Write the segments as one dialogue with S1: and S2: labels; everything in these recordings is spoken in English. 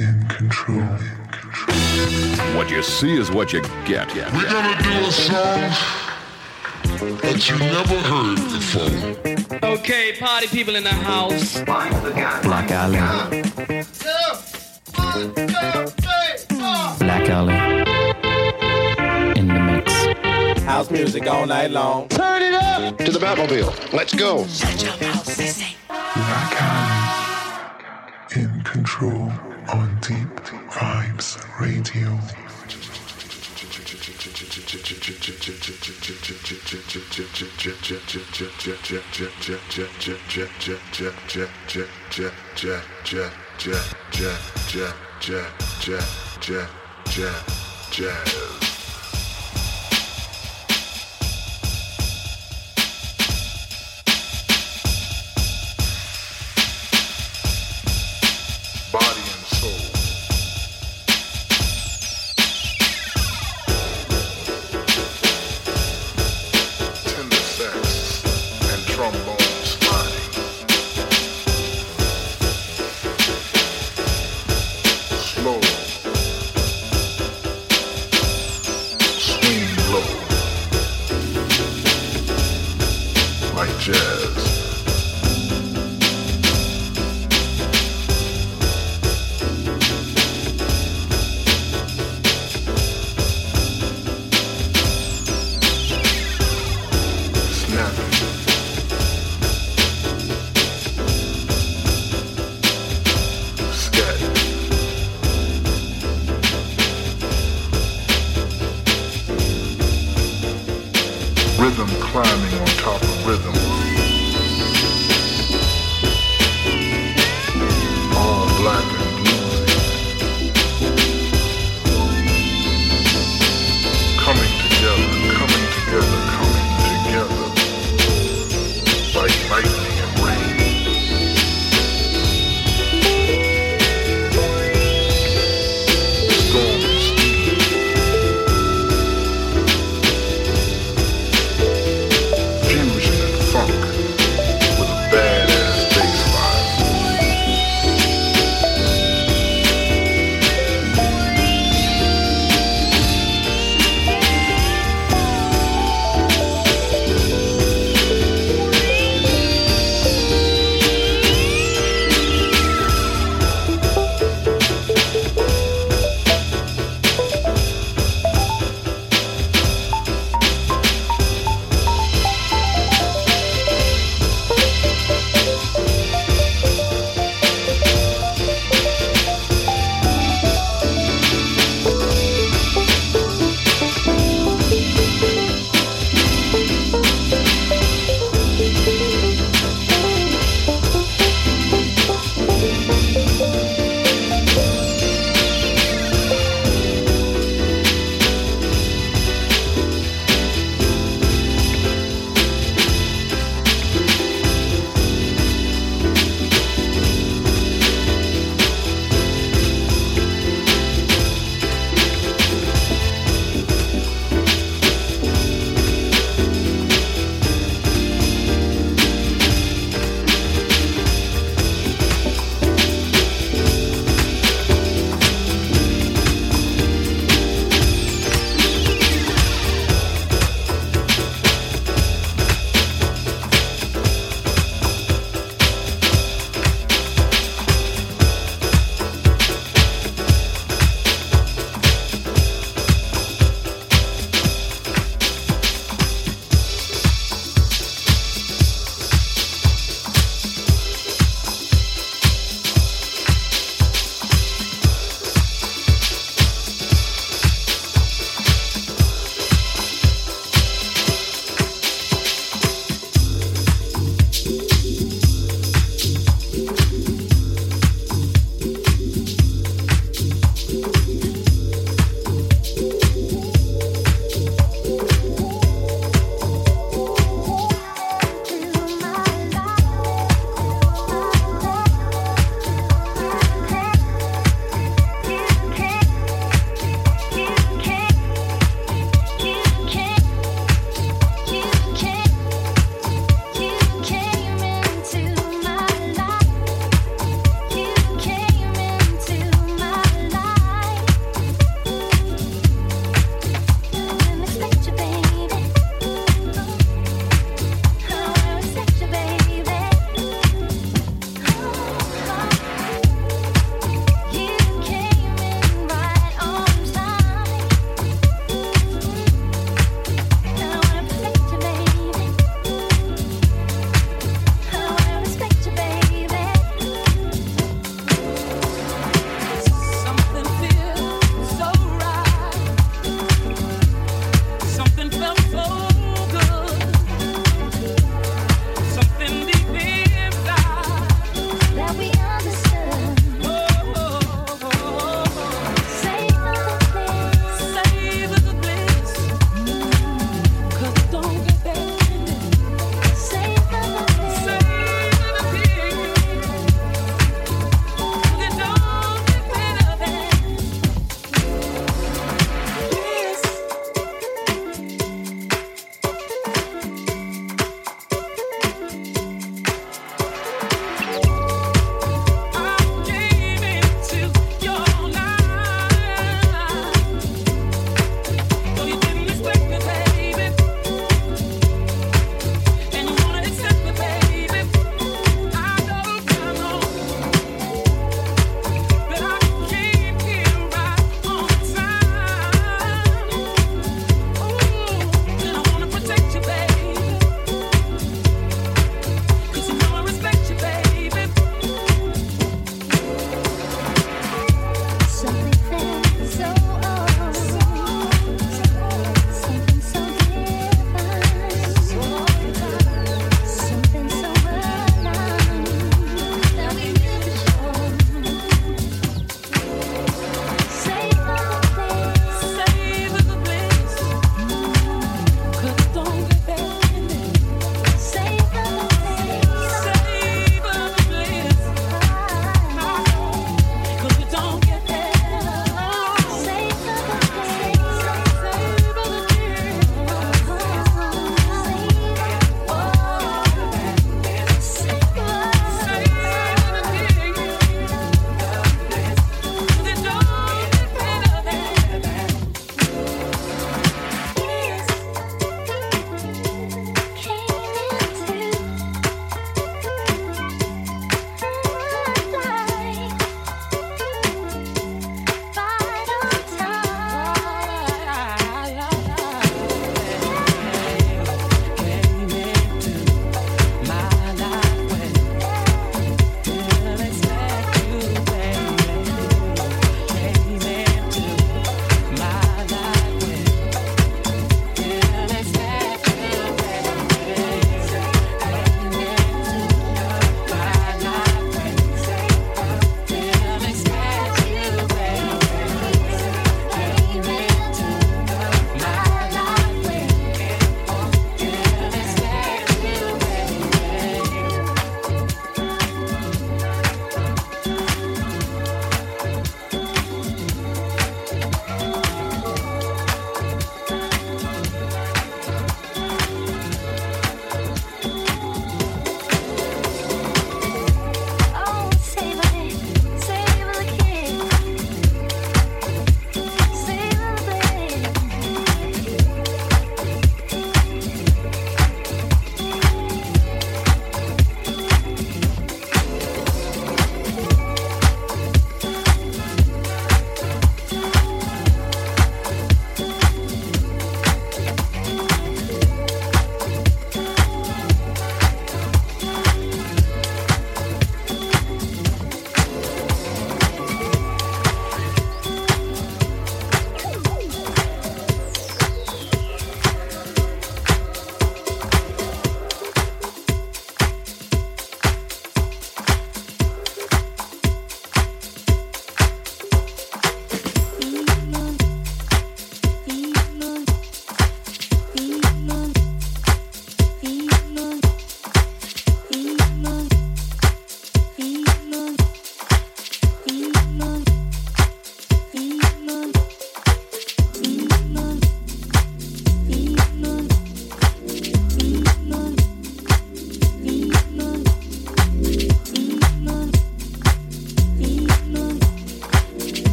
S1: in control. In control.
S2: What you see is what you get. Yeah.
S3: We're gonna do a song that you never heard before.
S4: Okay, party people in the house.
S5: Black Alley. Black Alley. In the mix.
S6: House music all night long.
S7: Turn it up to the Batmobile. Let's go.
S1: Black Alley in control on Deep Vibes Radio.
S3: Body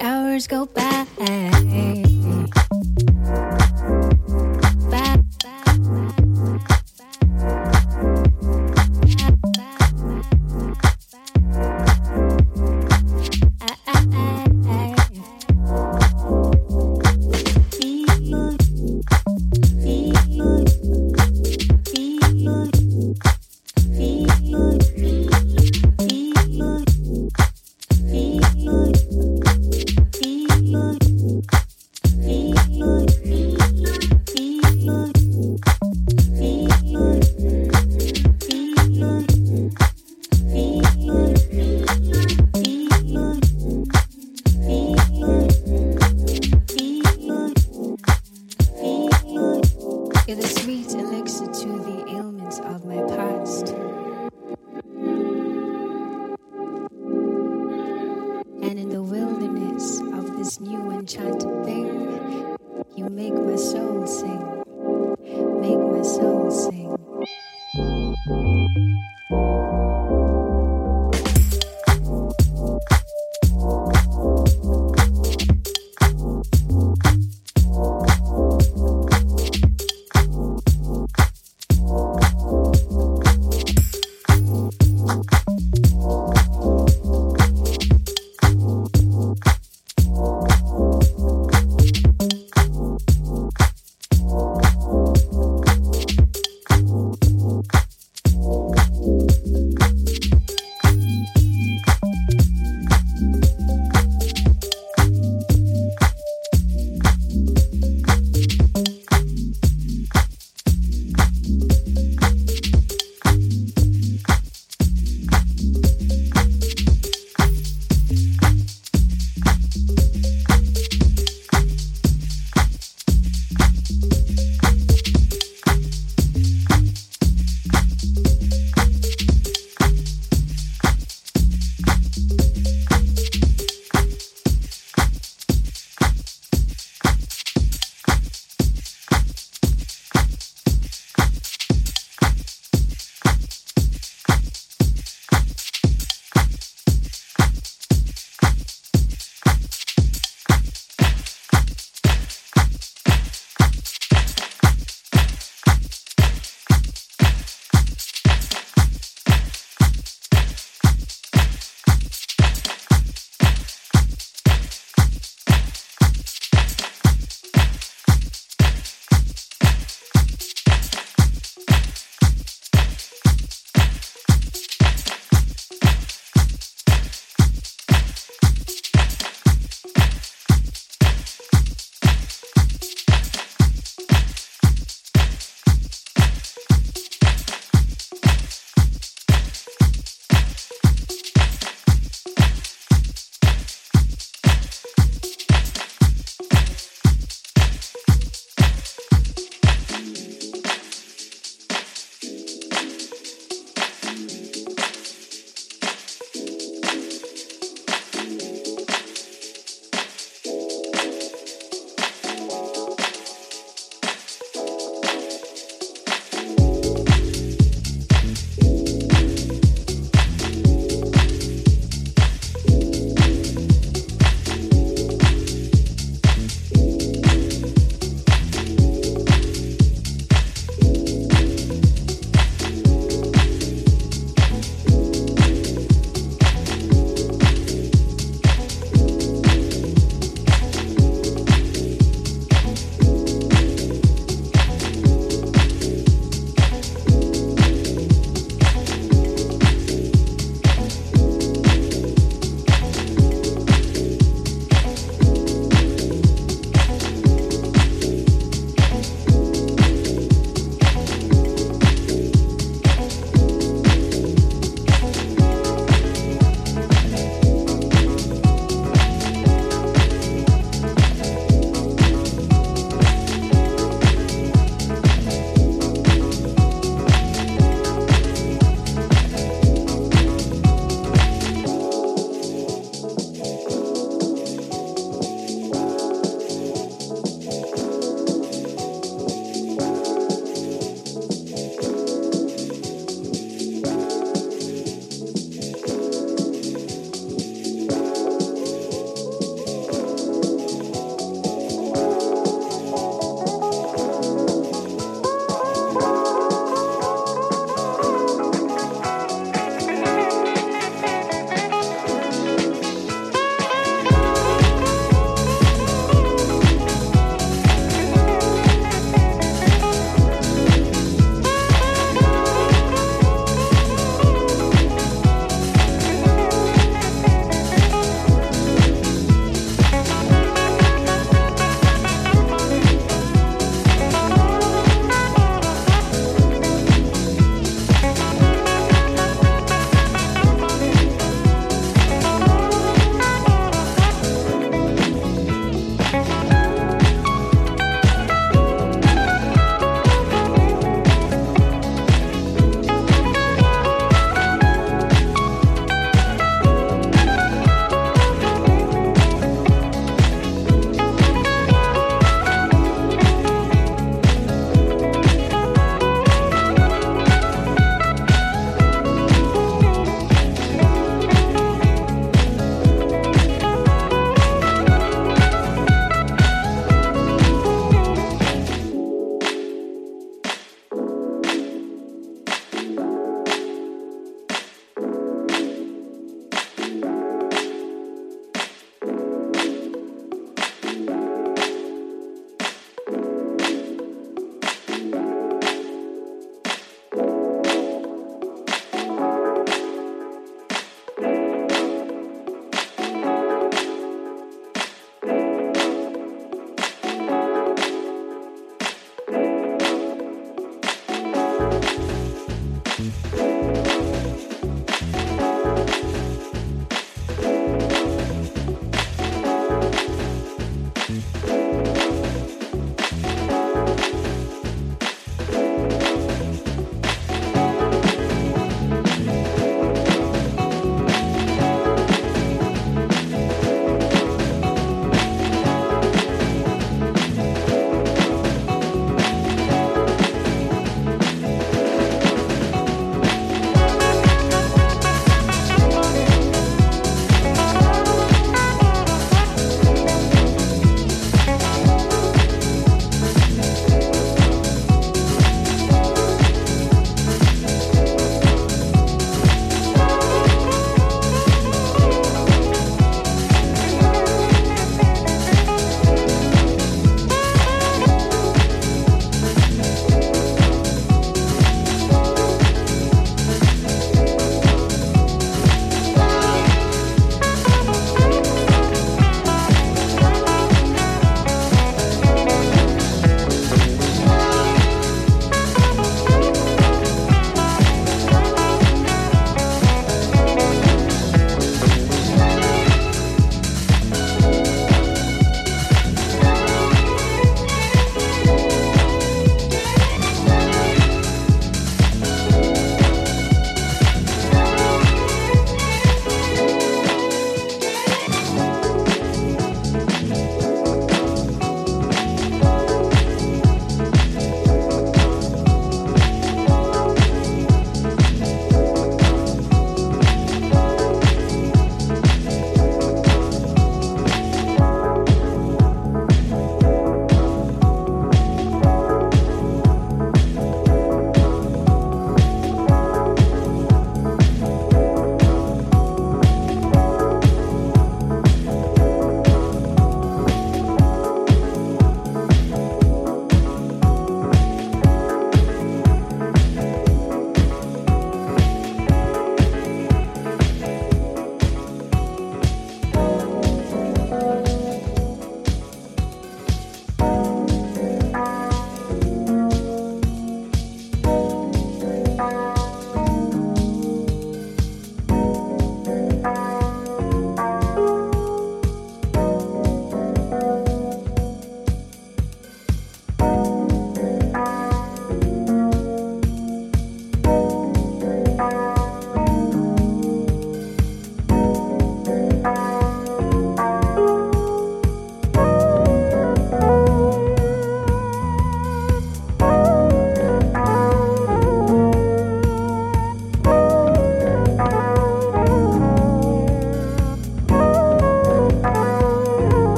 S6: hours go by.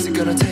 S6: What's it gonna take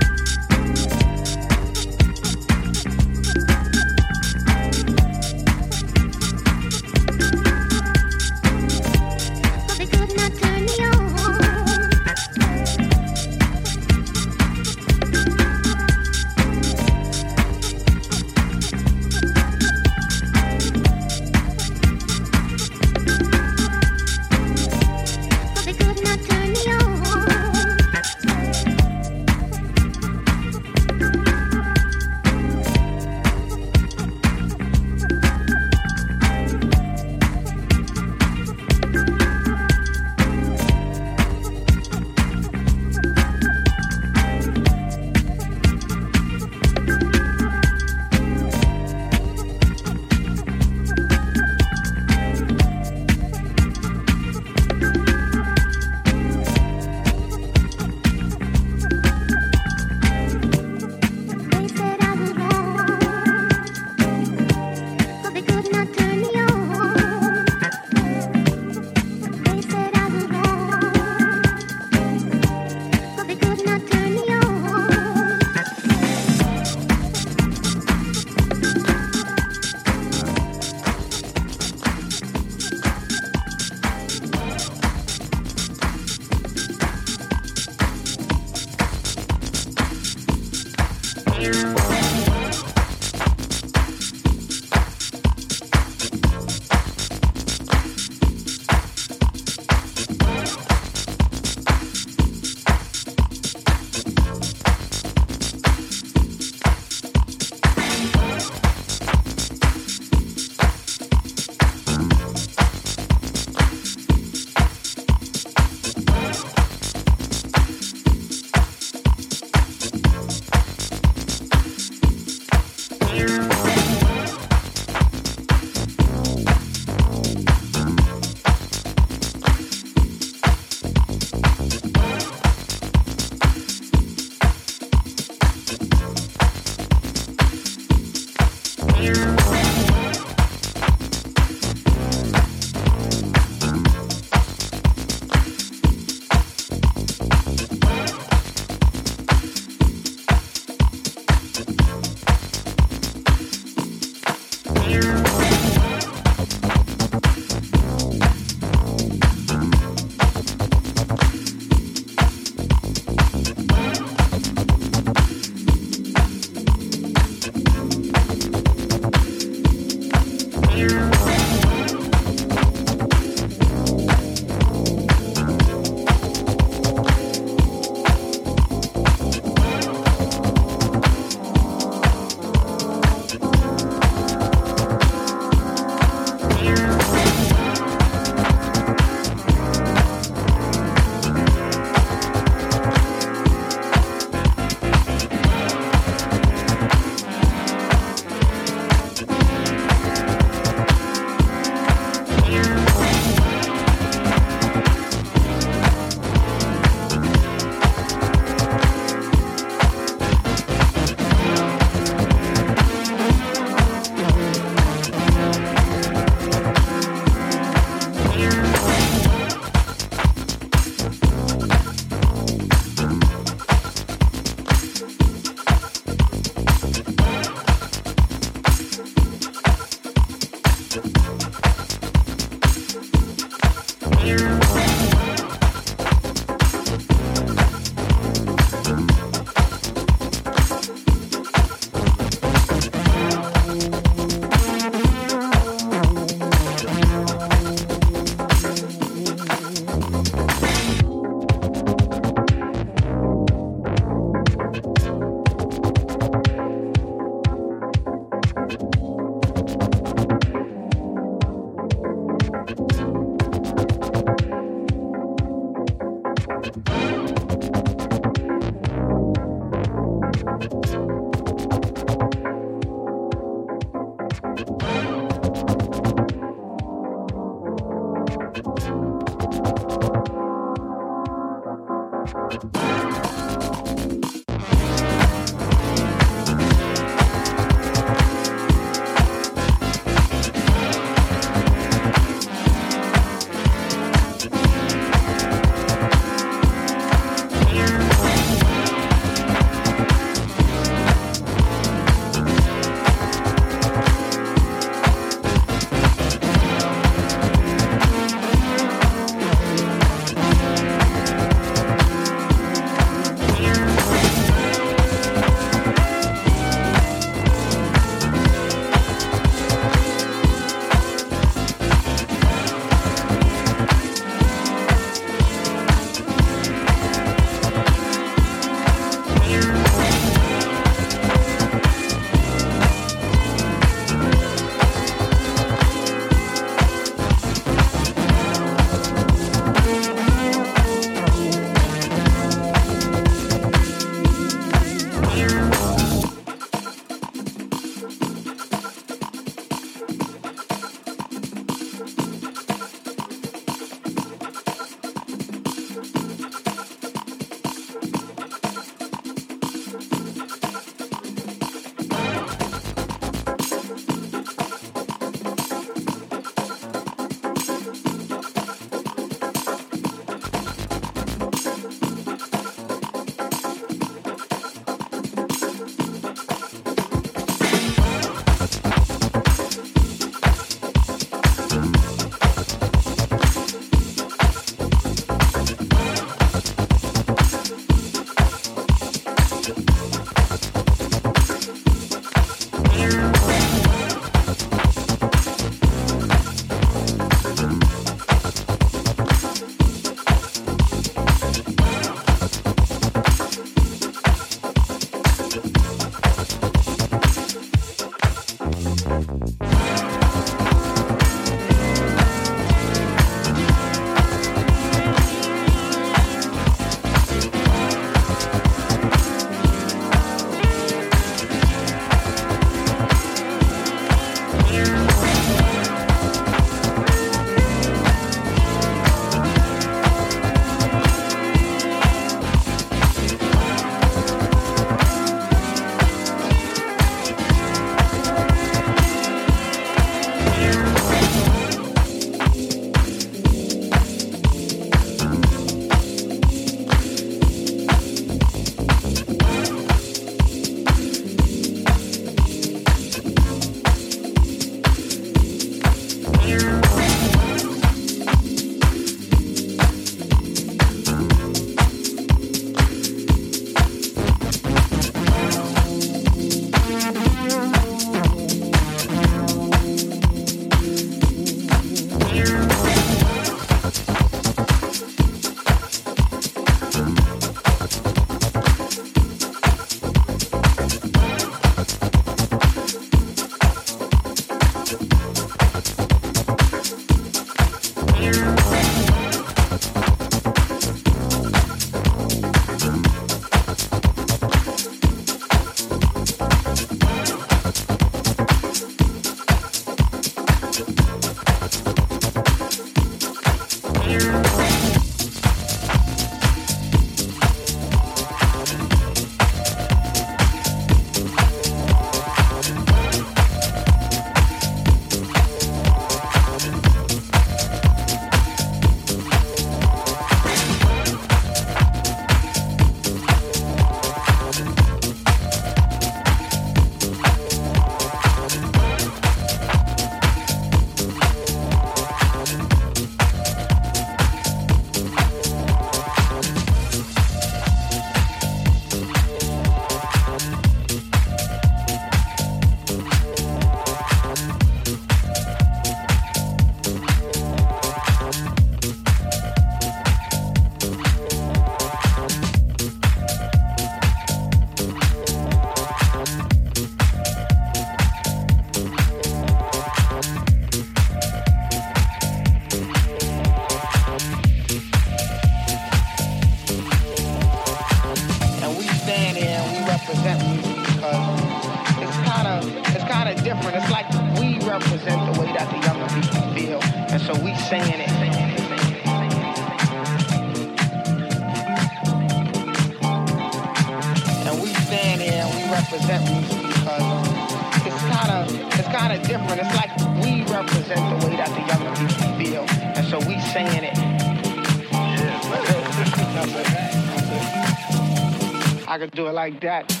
S8: like that.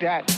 S8: That.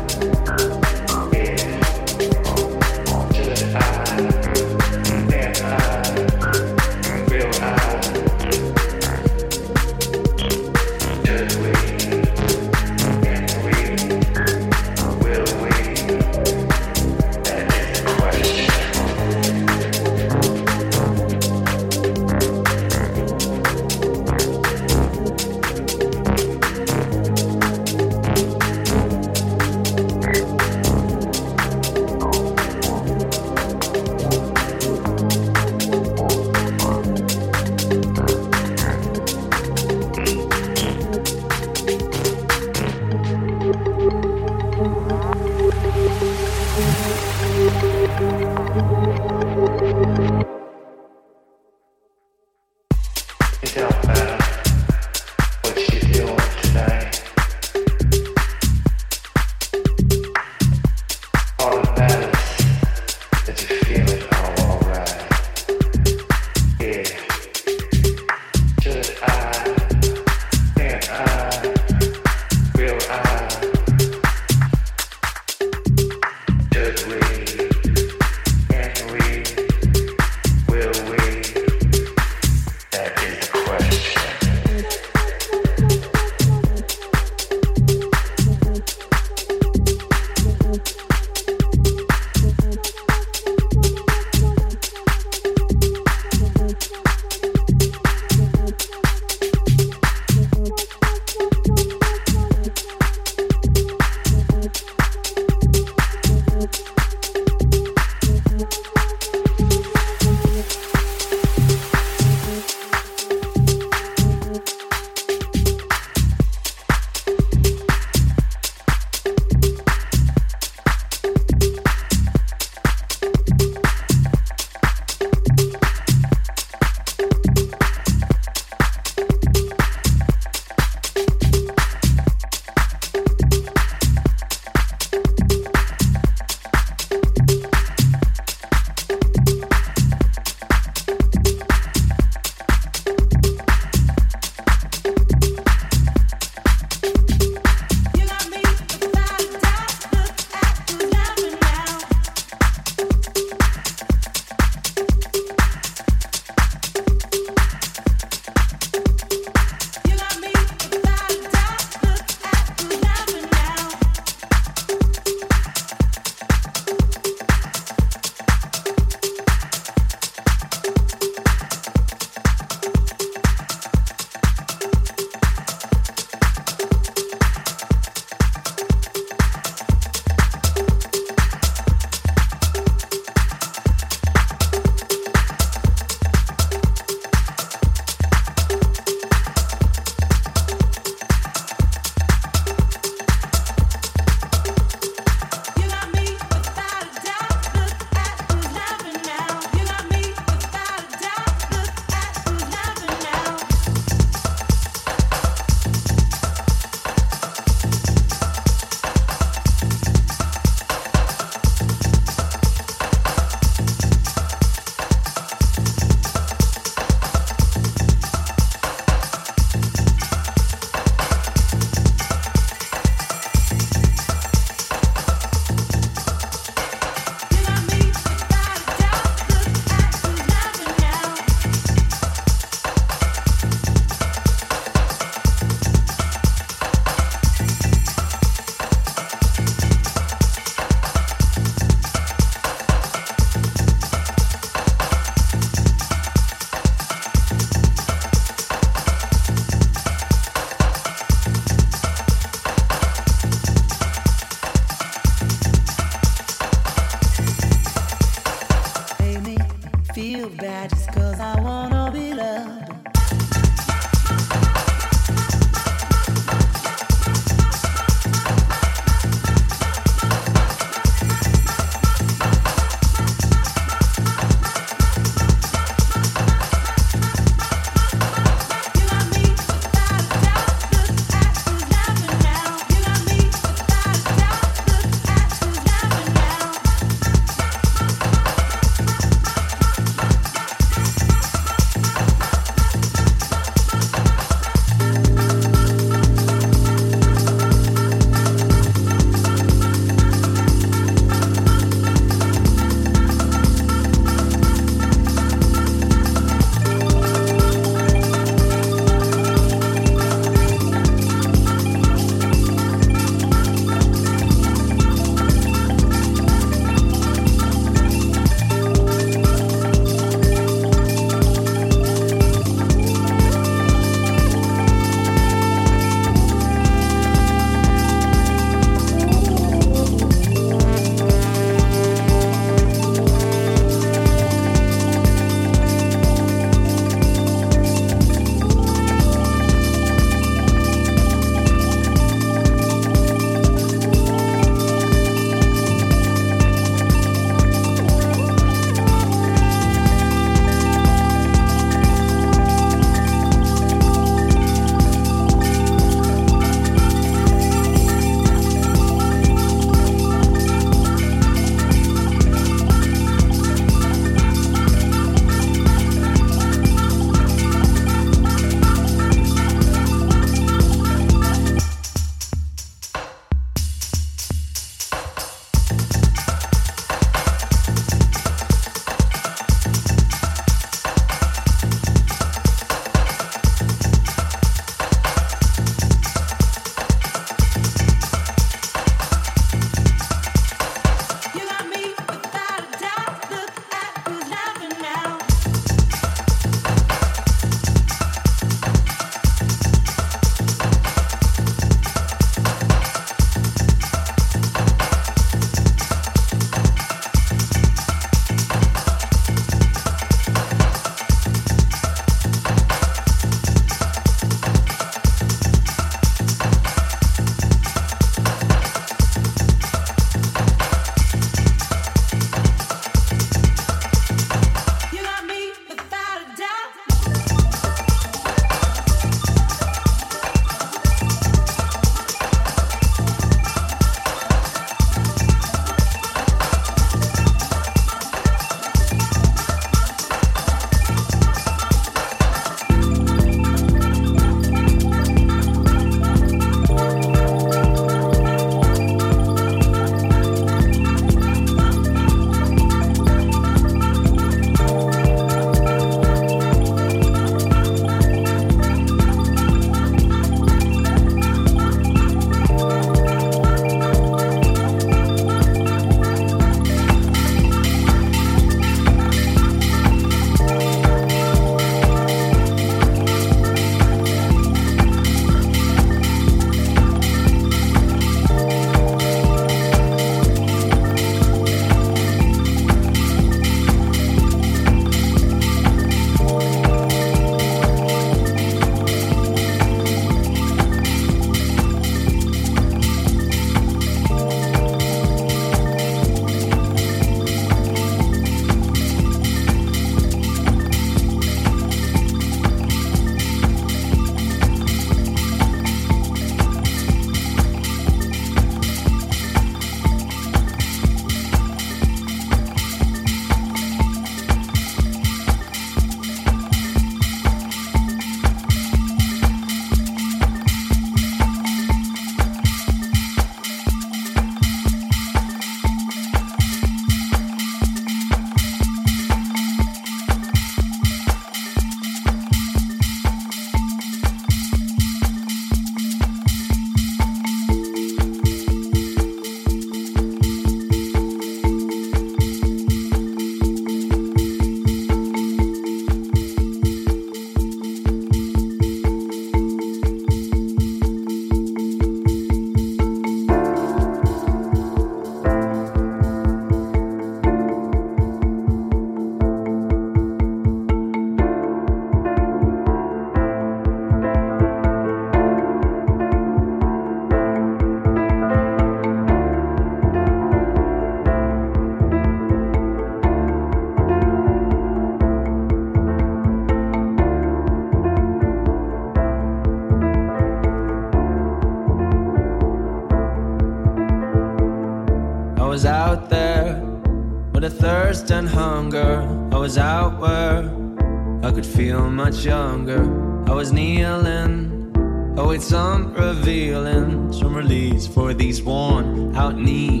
S8: younger. I
S9: was kneeling, oh, it's unrevealing. Some release for these worn out knees.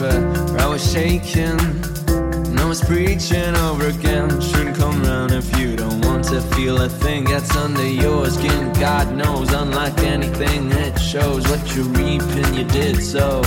S9: where I was shaking and I was preaching over again. Shouldn't come round if you don't want to feel a thing that's under your skin. God knows, unlike anything, it shows what you reap and You did so.